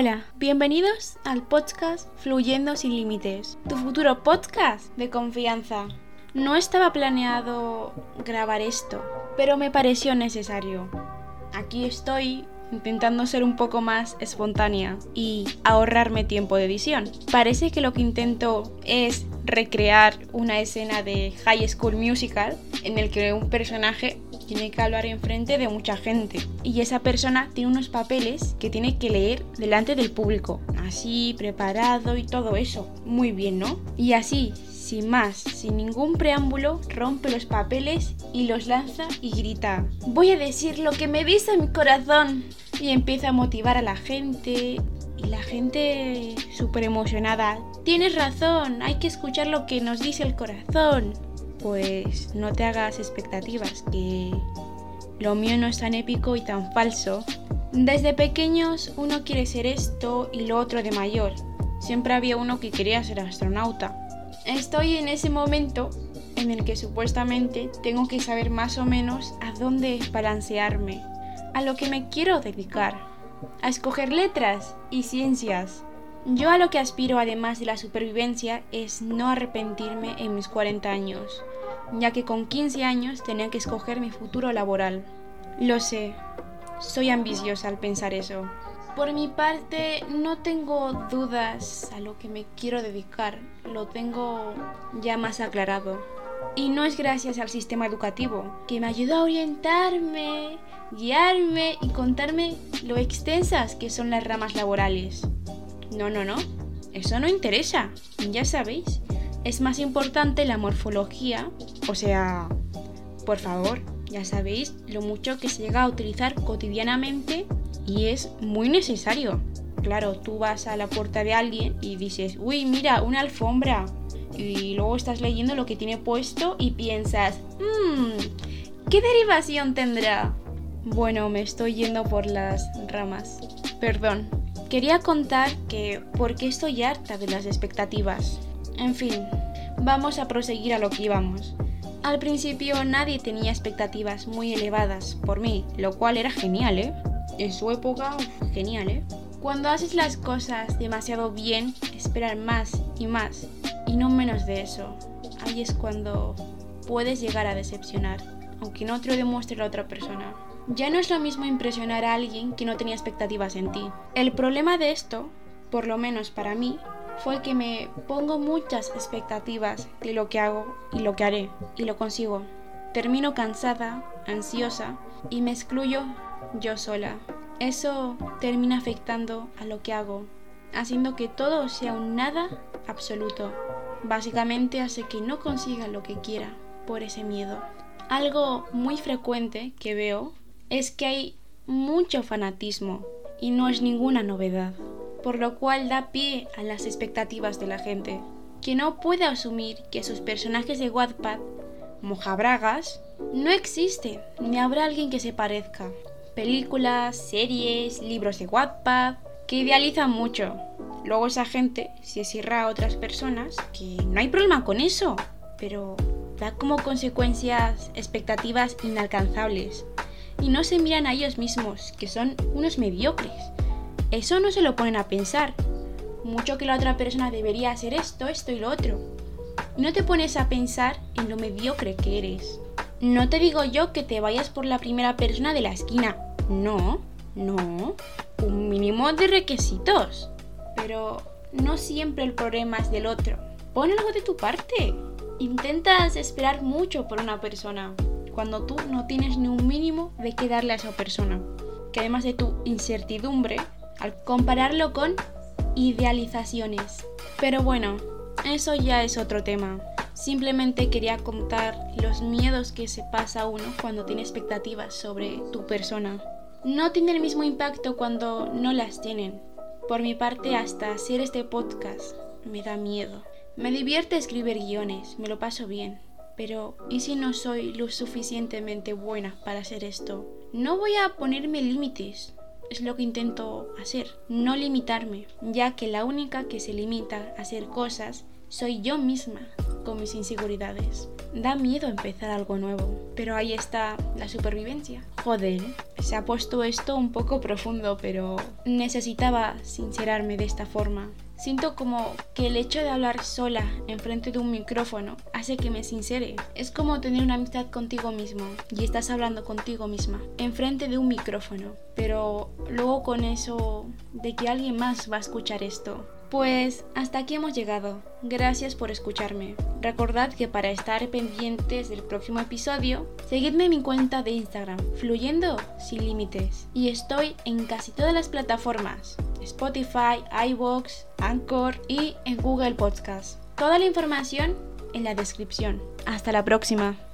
Hola, bienvenidos al podcast Fluyendo sin Límites, tu futuro podcast de confianza. No estaba planeado grabar esto, pero me pareció necesario. Aquí estoy intentando ser un poco más espontánea y ahorrarme tiempo de edición. Parece que lo que intento es recrear una escena de High School Musical en el que un personaje tiene que hablar enfrente de mucha gente y esa persona tiene unos papeles que tiene que leer delante del público, así preparado y todo eso. Muy bien, ¿no? Y así, sin más, sin ningún preámbulo, rompe los papeles y los lanza y grita, voy a decir lo que me dice mi corazón. Y empieza a motivar a la gente y la gente súper emocionada. Tienes razón, hay que escuchar lo que nos dice el corazón pues no te hagas expectativas, que lo mío no es tan épico y tan falso. Desde pequeños uno quiere ser esto y lo otro de mayor. Siempre había uno que quería ser astronauta. Estoy en ese momento en el que supuestamente tengo que saber más o menos a dónde balancearme, a lo que me quiero dedicar, a escoger letras y ciencias. Yo a lo que aspiro además de la supervivencia es no arrepentirme en mis 40 años, ya que con 15 años tenía que escoger mi futuro laboral. Lo sé, soy ambiciosa al pensar eso. Por mi parte, no tengo dudas a lo que me quiero dedicar, lo tengo ya más aclarado. Y no es gracias al sistema educativo, que me ayudó a orientarme, guiarme y contarme lo extensas que son las ramas laborales. No, no, no. Eso no interesa. Ya sabéis. Es más importante la morfología. O sea, por favor, ya sabéis lo mucho que se llega a utilizar cotidianamente y es muy necesario. Claro, tú vas a la puerta de alguien y dices, uy, mira, una alfombra. Y luego estás leyendo lo que tiene puesto y piensas, mmm, ¿qué derivación tendrá? Bueno, me estoy yendo por las ramas. Perdón. Quería contar que por qué estoy harta de las expectativas. En fin, vamos a proseguir a lo que íbamos. Al principio nadie tenía expectativas muy elevadas por mí, lo cual era genial, ¿eh? En su época, genial, ¿eh? Cuando haces las cosas demasiado bien, esperan más y más, y no menos de eso. Ahí es cuando puedes llegar a decepcionar, aunque no te lo demuestre la otra persona. Ya no es lo mismo impresionar a alguien que no tenía expectativas en ti. El problema de esto, por lo menos para mí, fue que me pongo muchas expectativas de lo que hago y lo que haré, y lo consigo. Termino cansada, ansiosa, y me excluyo yo sola. Eso termina afectando a lo que hago, haciendo que todo sea un nada absoluto. Básicamente hace que no consiga lo que quiera por ese miedo. Algo muy frecuente que veo es que hay mucho fanatismo y no es ninguna novedad, por lo cual da pie a las expectativas de la gente, que no puede asumir que sus personajes de Wattpad, mojabragas, no existen, ni habrá alguien que se parezca. Películas, series, libros de Wattpad, que idealizan mucho. Luego esa gente se cierra a otras personas, que no hay problema con eso, pero da como consecuencias expectativas inalcanzables y no se miran a ellos mismos, que son unos mediocres. Eso no se lo ponen a pensar. Mucho que la otra persona debería hacer esto, esto y lo otro. No te pones a pensar en lo mediocre que eres. No te digo yo que te vayas por la primera persona de la esquina. No, no. Un mínimo de requisitos. Pero no siempre el problema es del otro. Pon algo de tu parte. Intentas esperar mucho por una persona cuando tú no tienes ni un mínimo de qué darle a esa persona. Que además de tu incertidumbre, al compararlo con idealizaciones. Pero bueno, eso ya es otro tema. Simplemente quería contar los miedos que se pasa uno cuando tiene expectativas sobre tu persona. No tiene el mismo impacto cuando no las tienen. Por mi parte, hasta hacer este podcast me da miedo. Me divierte escribir guiones, me lo paso bien. Pero, ¿y si no soy lo suficientemente buena para hacer esto? No voy a ponerme límites. Es lo que intento hacer, no limitarme, ya que la única que se limita a hacer cosas soy yo misma con mis inseguridades. Da miedo empezar algo nuevo, pero ahí está la supervivencia. Joder, se ha puesto esto un poco profundo, pero necesitaba sincerarme de esta forma. Siento como que el hecho de hablar sola enfrente de un micrófono hace que me sincere. Es como tener una amistad contigo mismo y estás hablando contigo misma enfrente de un micrófono. Pero luego con eso de que alguien más va a escuchar esto. Pues hasta aquí hemos llegado. Gracias por escucharme. Recordad que para estar pendientes del próximo episodio, seguidme en mi cuenta de Instagram, Fluyendo sin límites. Y estoy en casi todas las plataformas. Spotify, iVoox, Anchor y en Google Podcast. Toda la información en la descripción. Hasta la próxima.